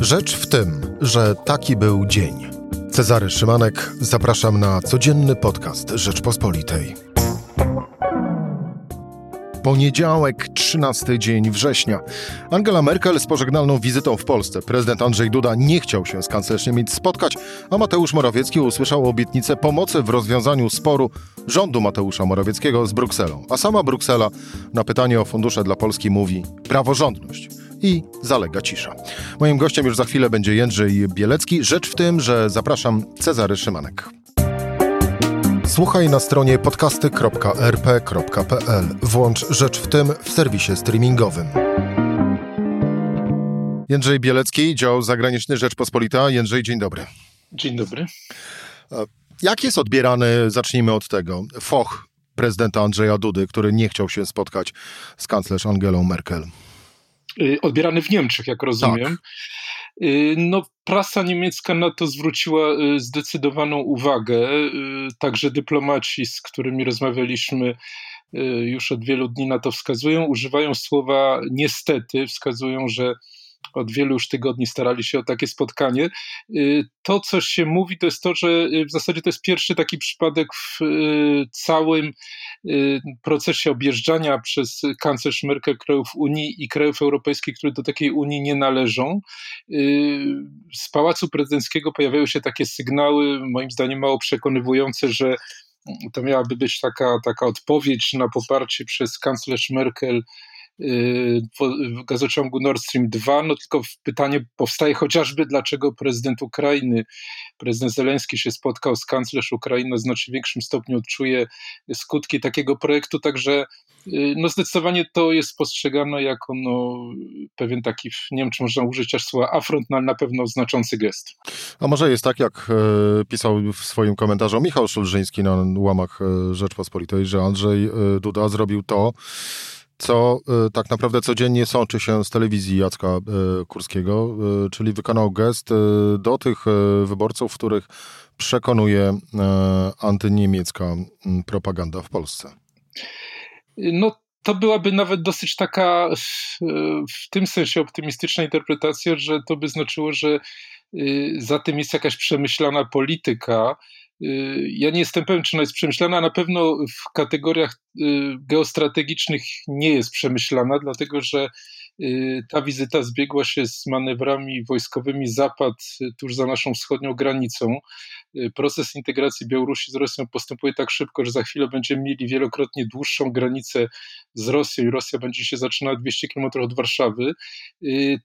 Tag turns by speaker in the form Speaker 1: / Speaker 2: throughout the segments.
Speaker 1: Rzecz w tym, że taki był dzień. Cezary Szymanek, zapraszam na codzienny podcast Rzeczpospolitej. Poniedziałek, 13 dzień września. Angela Merkel z pożegnalną wizytą w Polsce. Prezydent Andrzej Duda nie chciał się z kanclerz Niemiec spotkać, a Mateusz Morawiecki usłyszał obietnicę pomocy w rozwiązaniu sporu rządu Mateusza Morawieckiego z Brukselą. A sama Bruksela na pytanie o fundusze dla Polski mówi praworządność i zalega cisza. Moim gościem już za chwilę będzie Jędrzej Bielecki. Rzecz w tym, że zapraszam Cezary Szymanek. Słuchaj na stronie podcasty.rp.pl. Włącz Rzecz w tym w serwisie streamingowym. Jędrzej Bielecki, dział zagraniczny Rzeczpospolita. Jędrzej, dzień dobry.
Speaker 2: Dzień dobry.
Speaker 1: Jak jest odbierany, zacznijmy od tego, foch prezydenta Andrzeja Dudy, który nie chciał się spotkać z kanclerz Angelą Merkel?
Speaker 2: Y, odbierany w Niemczech, jak rozumiem. Tak. Y, no, prasa niemiecka na to zwróciła y, zdecydowaną uwagę. Także dyplomaci, z którymi rozmawialiśmy, już od wielu dni na to wskazują. Używają słowa niestety, wskazują, że od wielu już tygodni starali się o takie spotkanie. Y, to, co się mówi, to jest to, że y, w zasadzie to jest pierwszy taki przypadek w y, całym procesie objeżdżania przez kanclerz Merkel krajów Unii i krajów europejskich, które do takiej Unii nie należą. Z pałacu prezydenckiego pojawiają się takie sygnały, moim zdaniem mało przekonywujące, że to miałaby być taka, taka odpowiedź na poparcie przez kanclerz Merkel gazociągu Nord Stream 2, no tylko pytanie powstaje chociażby, dlaczego prezydent Ukrainy, prezydent Zeleński się spotkał z kanclerz Ukrainy, w znacznie większym stopniu odczuje skutki takiego projektu, także y, no zdecydowanie to jest postrzegane jako no, pewien taki, nie wiem czy można użyć aż słowa afront, no, ale na pewno znaczący gest.
Speaker 1: A może jest tak, jak e, pisał w swoim komentarzu Michał Szulżyński na łamach e, Rzeczpospolitej, że Andrzej e, Duda zrobił to, co y, tak naprawdę codziennie sączy się z telewizji Jacka y, Kurskiego, y, czyli wykonał gest do tych wyborców, których przekonuje antyniemiecka propaganda w Polsce.
Speaker 2: No, to byłaby nawet dosyć taka w tym sensie optymistyczna interpretacja, że to by znaczyło, że za tym jest jakaś przemyślana polityka, ja nie jestem pewien, czy ona jest przemyślana, na pewno w kategoriach y, geostrategicznych nie jest przemyślana, dlatego że y, ta wizyta zbiegła się z manewrami wojskowymi Zapad tuż za naszą wschodnią granicą. Y, proces integracji Białorusi z Rosją postępuje tak szybko, że za chwilę będziemy mieli wielokrotnie dłuższą granicę z Rosją i Rosja będzie się zaczynała 200 km od Warszawy.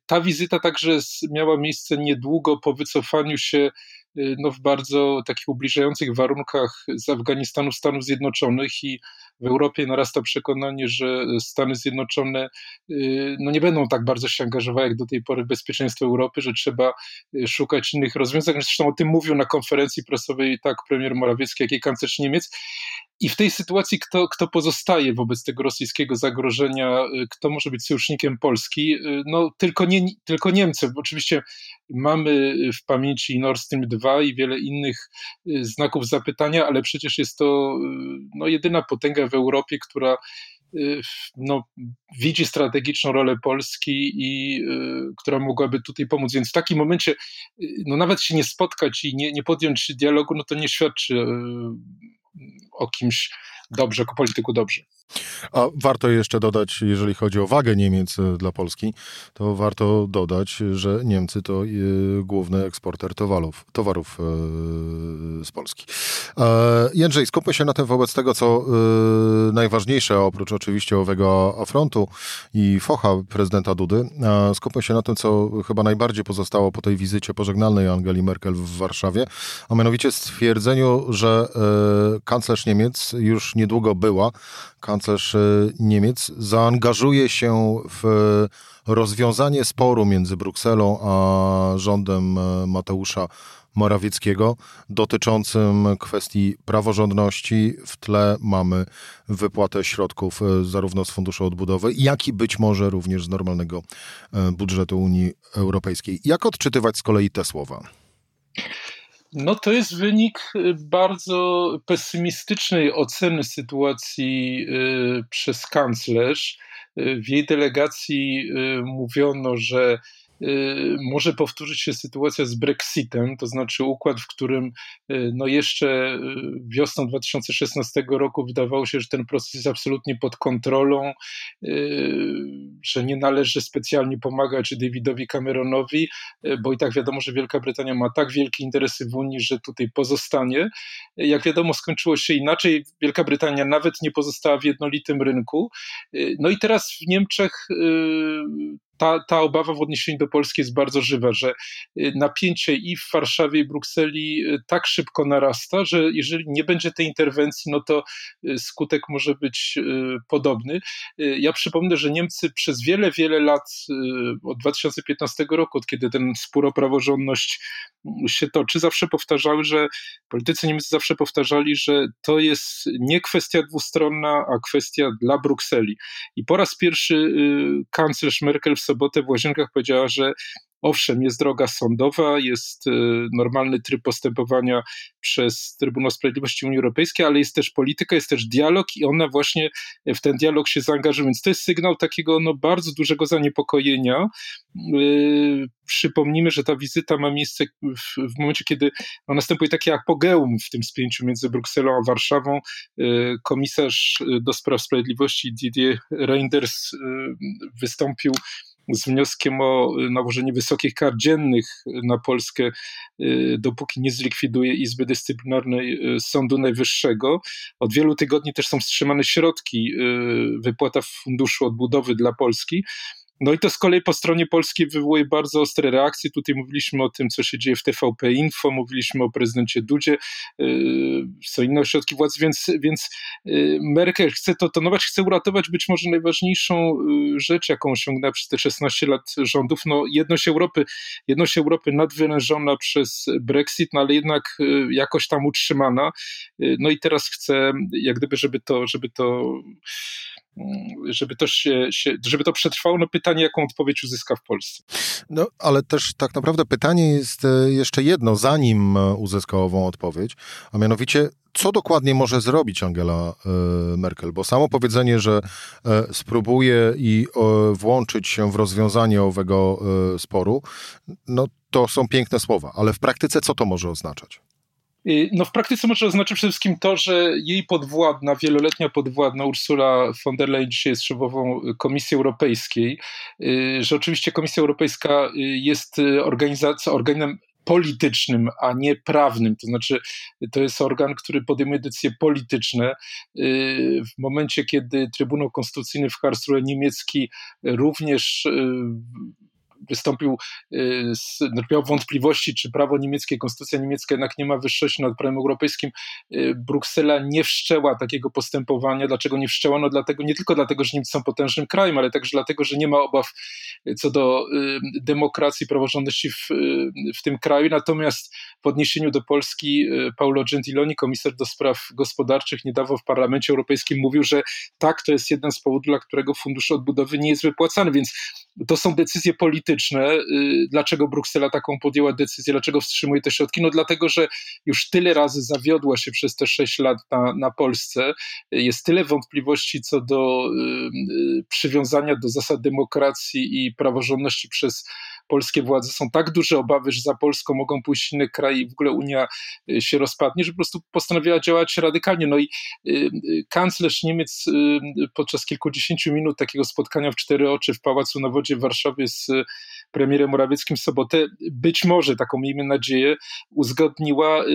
Speaker 2: Ta wizyta także miała miejsce niedługo po wycofaniu się Y, no, w bardzo takich ubliżających warunkach z Afganistanu, Stanów Zjednoczonych i w Europie narasta przekonanie, że Stany Zjednoczone y, no, nie będą tak bardzo się angażowały jak do tej pory w bezpieczeństwo Europy, że trzeba y, szukać innych rozwiązań. Zresztą o tym mówił na konferencji prasowej tak premier Morawiecki, jak i kanclerz Niemiec. I w tej sytuacji kto, kto pozostaje wobec tego rosyjskiego zagrożenia, y, kto może być sojusznikiem Polski? No tylko, nie, tylko Niemcy. Oczywiście mamy w pamięci Nord Stream 2 i wiele innych znaków zapytania, ale przecież jest to no, jedyna potęga w Europie, która no, widzi strategiczną rolę Polski i y, która mogłaby tutaj pomóc. Więc w takim momencie no, nawet się nie spotkać i nie, nie podjąć dialogu, no to nie świadczy o kimś dobrze, jako polityku dobrze.
Speaker 1: A warto jeszcze dodać, jeżeli chodzi o wagę Niemiec e, dla Polski, to warto dodać, że Niemcy to e, główny eksporter towarów, towarów e, z Polski. Jędrzej, skupmy się na tym wobec tego, co najważniejsze, oprócz oczywiście owego afrontu i focha prezydenta Dudy, skupmy się na tym, co chyba najbardziej pozostało po tej wizycie pożegnalnej Angeli Merkel w Warszawie, a mianowicie stwierdzeniu, że kanclerz Niemiec już niedługo była kanclerz e, Niemiec, zaangażuje się w rozwiązanie sporu między Brukselą a rządem e, Mateusza Morawieckiego dotyczącym kwestii praworządności. W tle mamy wypłatę środków e, zarówno z Funduszu Odbudowy, jak i być może również z normalnego budżetu Unii Europejskiej. Jak odczytywać z kolei te słowa?
Speaker 2: No to jest wynik y, bardzo pesymistycznej oceny sytuacji y, przez kanclerz. Y, w jej delegacji mówiono, że może powtórzyć się sytuacja z Brexitem, to znaczy układ, w którym no jeszcze wiosną 2016 roku wydawało się, że ten proces jest absolutnie pod kontrolą, że nie należy specjalnie pomagać Davidowi Cameronowi, bo i tak wiadomo, że Wielka Brytania ma tak wielkie interesy w Unii, że tutaj pozostanie. Jak wiadomo, skończyło się inaczej. Wielka Brytania nawet nie pozostała w jednolitym rynku. No i teraz w Niemczech ta, ta obawa w odniesieniu do Polski jest bardzo żywa, że y, napięcie i w Warszawie, i w Brukseli y, tak szybko narasta, że jeżeli nie będzie tej interwencji, no to y, skutek może być podobny. Ja przypomnę, że Niemcy przez wiele, wiele lat, od 2015 roku, od kiedy ten spór o praworządność się toczy, zawsze powtarzały, że politycy niemieccy zawsze powtarzali, że to jest nie kwestia dwustronna, a kwestia dla Brukseli. I po raz pierwszy kanclerz Merkel w sobotę w Łazienkach powiedziała, że Owszem, jest droga sądowa, jest e, normalny tryb postępowania przez Trybunał Sprawiedliwości Unii Europejskiej, ale jest też polityka, jest też dialog i ona właśnie w ten dialog się zaangażuje. Więc to jest sygnał takiego no, bardzo dużego zaniepokojenia. E, przypomnijmy, że ta wizyta ma miejsce w, w momencie, kiedy no, następuje takie apogeum w tym spięciu między Brukselą a Warszawą. E, komisarz do spraw sprawiedliwości Didier Reinders wystąpił z wnioskiem o y, nałożenie wysokich kar dziennych na Polskę, y, dopóki nie zlikwiduje Izby Dyscyplinarnej y, Sądu Najwyższego. Od wielu tygodni też są wstrzymane środki, wypłata Funduszu Odbudowy dla Polski. No i to z kolei po stronie polskiej wywołuje bardzo ostre reakcje. Tutaj mówiliśmy o tym, co się dzieje w TVP Info, mówiliśmy o prezydencie Dudzie, yy, są inne ośrodki władzy, więc, więc yy, Merkel chce to tonować, chce uratować być może najważniejszą yy, rzecz, jaką osiągnęła przez te 16 lat rządów, no jedność Europy, jedność Europy nadwyrężona przez Brexit, no ale jednak jakoś tam utrzymana. No i teraz chce jak gdyby, żeby to, żeby to żeby to, się, się, żeby to przetrwało, no pytanie, jaką odpowiedź uzyska w Polsce.
Speaker 1: No, ale też tak naprawdę pytanie jest e, jeszcze jedno, zanim e, uzyska ową odpowiedź, a mianowicie, co dokładnie może zrobić Angela e, Merkel? Bo samo powiedzenie, że spróbuje i włączyć się w rozwiązanie owego sporu, no to są piękne słowa, ale w praktyce co to może oznaczać?
Speaker 2: Y, no w praktyce może oznaczyć przede wszystkim to, że jej podwładna, wieloletnia podwładna Ursula von der Leyen dzisiaj jest szefową Komisji Europejskiej, y, że oczywiście Komisja Europejska y, jest organizacją, organem politycznym, a nie prawnym. To znaczy, to jest organ, który podejmuje decyzje polityczne. W momencie, kiedy Trybunał Konstytucyjny w Karlsruhe niemiecki również wystąpił, y, z, no, miał wątpliwości, czy prawo niemieckie, konstytucja niemiecka jednak nie ma wyższości nad prawem europejskim. Y, Bruksela nie wszczęła takiego postępowania. Dlaczego nie wszczęła? No dlatego, nie tylko dlatego, że Niemcy są potężnym krajem, ale także dlatego, że nie ma obaw co do y, demokracji, praworządności w, w tym kraju. Natomiast w odniesieniu do Polski Paulo Gentiloni, komisarz do spraw gospodarczych, niedawno w Parlamencie Europejskim mówił, że tak, to jest jeden z powodów, dla którego Fundusz Odbudowy nie jest wypłacany, więc to są decyzje polityczne. Y, dlaczego Bruksela taką podjęła decyzję, dlaczego wstrzymuje te środki? No dlatego, że już tyle razy zawiodła się przez te sześć lat na, na Polsce. Jest tyle wątpliwości co do y, przywiązania do zasad demokracji i praworządności przez polskie władze są tak duże obawy, że za Polską mogą pójść inne kraje i w ogóle Unia y, się rozpadnie, że po prostu postanowiła działać radykalnie. No i y, y, kanclerz Niemiec podczas kilkudziesięciu minut takiego spotkania w cztery oczy w Pałacu na Wodzie w Warszawie z premierem Morawieckim w sobotę, być może, taką miejmy nadzieję, uzgodniła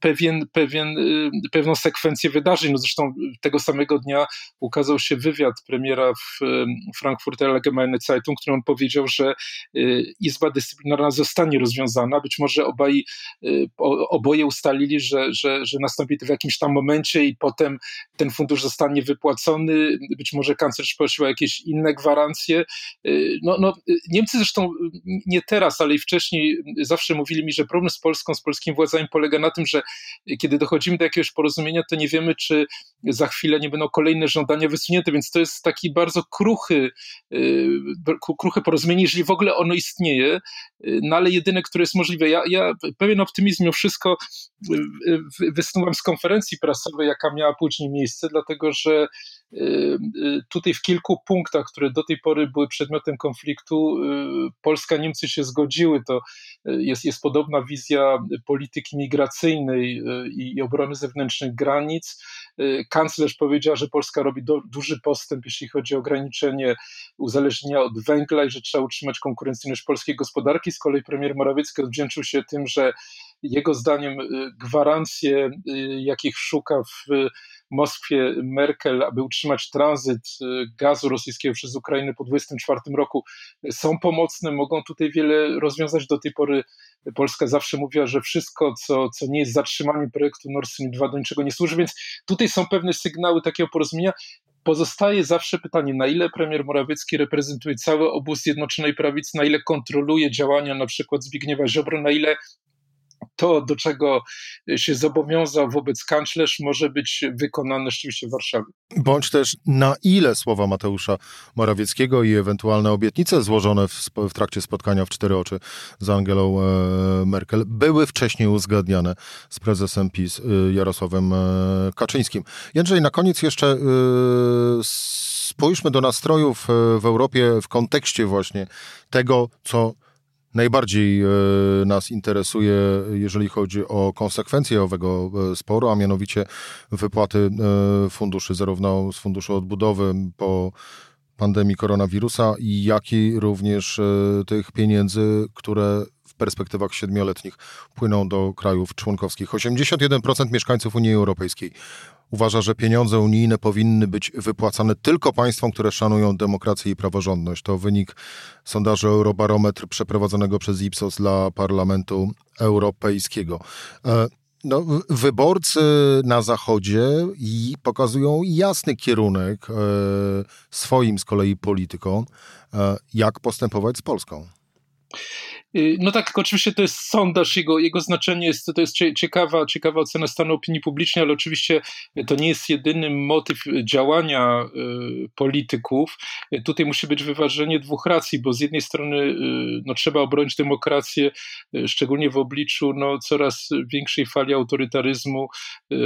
Speaker 2: pewien, pewien, y, pewną sekwencję wydarzeń. No zresztą tego samego dnia ukazał się wywiad premiera w Frankfurter Allgemeine Zeitung, w którym on powiedział, że y, Izba Dyscyplinarna zostanie rozwiązana. Być może obaj, y, oboje ustalili, że, że, że nastąpi to w jakimś tam momencie i potem ten fundusz zostanie wypłacony. Być może kanclerz prosił o jakieś inne gwarancje. No, no, Niemcy zresztą nie teraz, ale i wcześniej zawsze mówili mi, że problem z Polską, z polskimi władzami polega na tym, że kiedy dochodzimy do jakiegoś porozumienia, to nie wiemy, czy za chwilę nie będą kolejne żądania wysunięte, więc to jest taki bardzo kruchy, y, kruche porozumienie, jeżeli w ogóle ono istnieje, y, no ale jedyne, które jest możliwe. Ja, ja pewien optymizm mimo wszystko y, wysnuwam z konferencji prasowej, jaka miała później miejsce, dlatego że tutaj w kilku punktach, które do tej pory były przedmiotem konfliktu, Polska, Niemcy się zgodziły. To jest, jest podobna wizja polityki migracyjnej i obrony zewnętrznych granic. Kanclerz powiedział, że Polska robi do, duży postęp, jeśli chodzi o ograniczenie uzależnienia od węgla i że trzeba utrzymać konkurencyjność polskiej gospodarki. Z kolei premier Morawiecki odwdzięczył się tym, że jego zdaniem y, gwarancje, y, jakich szuka w Moskwie Merkel, aby utrzymać tranzyt y, gazu rosyjskiego przez Ukrainę po 2024 roku, są pomocne, mogą tutaj wiele rozwiązać. Do tej pory Polska zawsze mówiła, że wszystko, co, co nie jest zatrzymaniem projektu Nord Stream 2 do niczego nie służy, więc tutaj są pewne sygnały takiego porozumienia. Pozostaje zawsze pytanie, na ile premier Morawiecki reprezentuje cały obóz Zjednoczonej Prawicy, na ile kontroluje działania na przykład Zbigniewa Ziobro, na ile to, do czego się zobowiązał wobec kanclerz, może być wykonane rzeczywiście w Warszawie.
Speaker 1: Bądź też na ile słowa Mateusza Morawieckiego i ewentualne obietnice złożone w, w trakcie spotkania w cztery oczy z Angelą e, Merkel były wcześniej uzgadniane z prezesem PiS e, Jarosławem e, Kaczyńskim. Jędrzej, na koniec jeszcze spójrzmy do nastrojów w Europie w kontekście właśnie tego, co najbardziej e, nas interesuje, jeżeli chodzi o konsekwencje owego e, sporu, a mianowicie wypłaty e, funduszy, zarówno z Funduszu Odbudowy po pandemii koronawirusa, jak i również tych pieniędzy, które perspektywach siedmioletnich płyną do krajów członkowskich. 81% mieszkańców Unii Europejskiej uważa, że pieniądze unijne powinny być wypłacane tylko państwom, które szanują demokrację i praworządność. To wynik sondażu Eurobarometr przeprowadzonego przez Ipsos dla Parlamentu Europejskiego. E, no, wyborcy na Zachodzie i pokazują jasny kierunek e, swoim z kolei politykom, e, jak postępować z Polską.
Speaker 2: Y, no tak, oczywiście to jest sondaż, jego, jego znaczenie jest, to jest ciekawa, ciekawa ocena stanu opinii publicznej, ale oczywiście to nie jest jedyny motyw działania y, polityków. Tutaj musi być wyważenie dwóch racji, bo z jednej strony y, no, trzeba obronić demokrację, szczególnie w obliczu no, coraz większej fali autorytaryzmu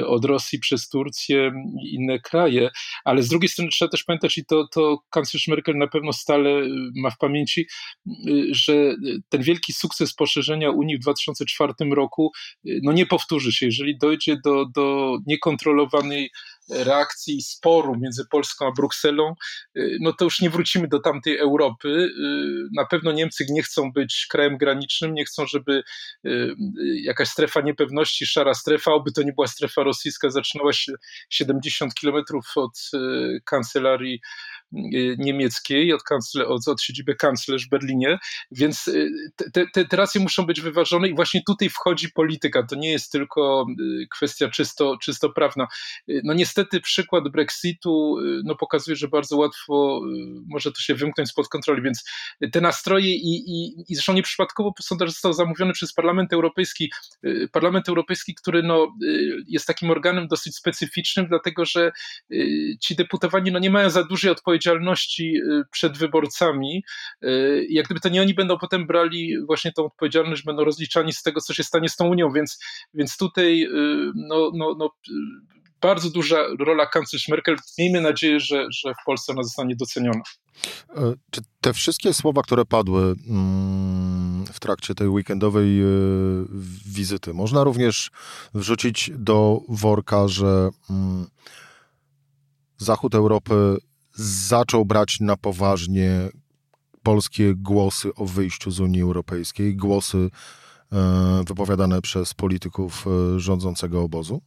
Speaker 2: od Rosji przez Turcję i inne kraje, ale z drugiej strony trzeba też pamiętać, i to, to kanclerz Merkel na pewno stale ma w pamięci, że ten wielki wielki sukces poszerzenia Unii w 2004 roku no nie powtórzy się. Jeżeli dojdzie do, do niekontrolowanej reakcji sporu między Polską a Brukselą, no to już nie wrócimy do tamtej Europy. Na pewno Niemcy nie chcą być krajem granicznym, nie chcą, żeby jakaś strefa niepewności, szara strefa, oby to nie była strefa rosyjska, zaczynała się 70 kilometrów od kancelarii Y, niemieckiej, od, od, od siedziby kanclerz w Berlinie, więc y, te, te, te racje muszą być wyważone i właśnie tutaj wchodzi polityka. To nie jest tylko y, kwestia czysto, czysto prawna. No niestety przykład Brexitu no, pokazuje, że bardzo łatwo może to się wymknąć spod kontroli, więc te nastroje i, i, i zresztą nieprzypadkowo sondaż został zamówiony przez Parlament Europejski. Parlament Europejski, który no, jest takim organem dosyć specyficznym, dlatego że ci deputowani no, nie mają za dużej odpowiedzialności y, przed wyborcami, y, jak gdyby to nie oni będą potem brali właśnie tą odpowiedzialność, będą rozliczani z tego, co się stanie z tą Unią, więc, więc tutaj y, no, no, no, bardzo duża rola kanclerz Merkel. Miejmy nadzieję, że, że w Polsce ona zostanie doceniona.
Speaker 1: E, czy te wszystkie słowa, które padły mm, w trakcie tej weekendowej wizyty, można również wrzucić do worka, że mm, Zachód Europy zaczął brać na poważnie polskie głosy o wyjściu z Unii Europejskiej, głosy e, wypowiadane przez polityków e, rządzącego obozu?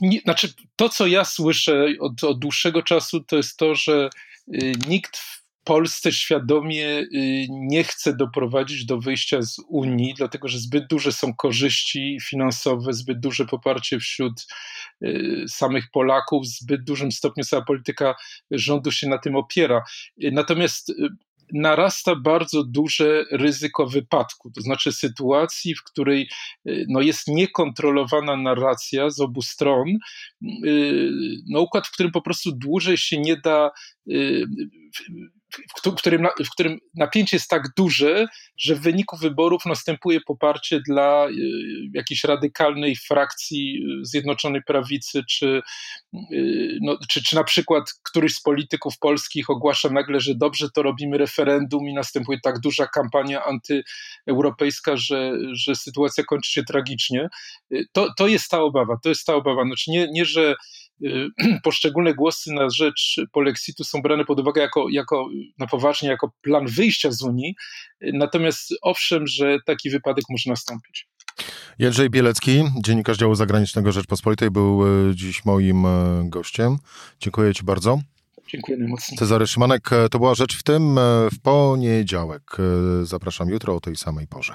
Speaker 2: Nie, znaczy, to, co ja słyszę od, od dłuższego czasu, to jest to, że y, nikt Polsce świadomie y, nie chce doprowadzić do wyjścia z Unii, dlatego że zbyt duże są korzyści finansowe, zbyt duże poparcie wśród y, samych Polaków, w zbyt dużym stopniu cała polityka rządu się na tym opiera. Natomiast narasta bardzo duże ryzyko wypadku, to znaczy sytuacji, w której no, jest niekontrolowana narracja z obu stron, no, układ, w którym po prostu dłużej się nie da w którym, w którym napięcie jest tak duże, że w wyniku wyborów następuje poparcie dla y, jakiejś radykalnej frakcji y, Zjednoczonej Prawicy, czy, y, no, czy, czy na przykład któryś z polityków polskich ogłasza nagle, że dobrze to robimy referendum i następuje tak duża kampania antyeuropejska, że, że sytuacja kończy się tragicznie. To, to jest ta obawa, to jest ta obawa. Znaczy nie, nie że poszczególne głosy na rzecz polexitu są brane pod uwagę jako, jako na poważnie, jako plan wyjścia z Unii. Natomiast owszem, że taki wypadek może nastąpić.
Speaker 1: Jędrzej Bielecki, dziennikarz działu zagranicznego Rzeczpospolitej, był y, dziś moim y, gościem. Dziękuję Ci bardzo.
Speaker 2: Dziękuję najmocniej.
Speaker 1: Cezary Szymanek, to była rzecz w tym w poniedziałek. Zapraszam jutro o tej samej porze.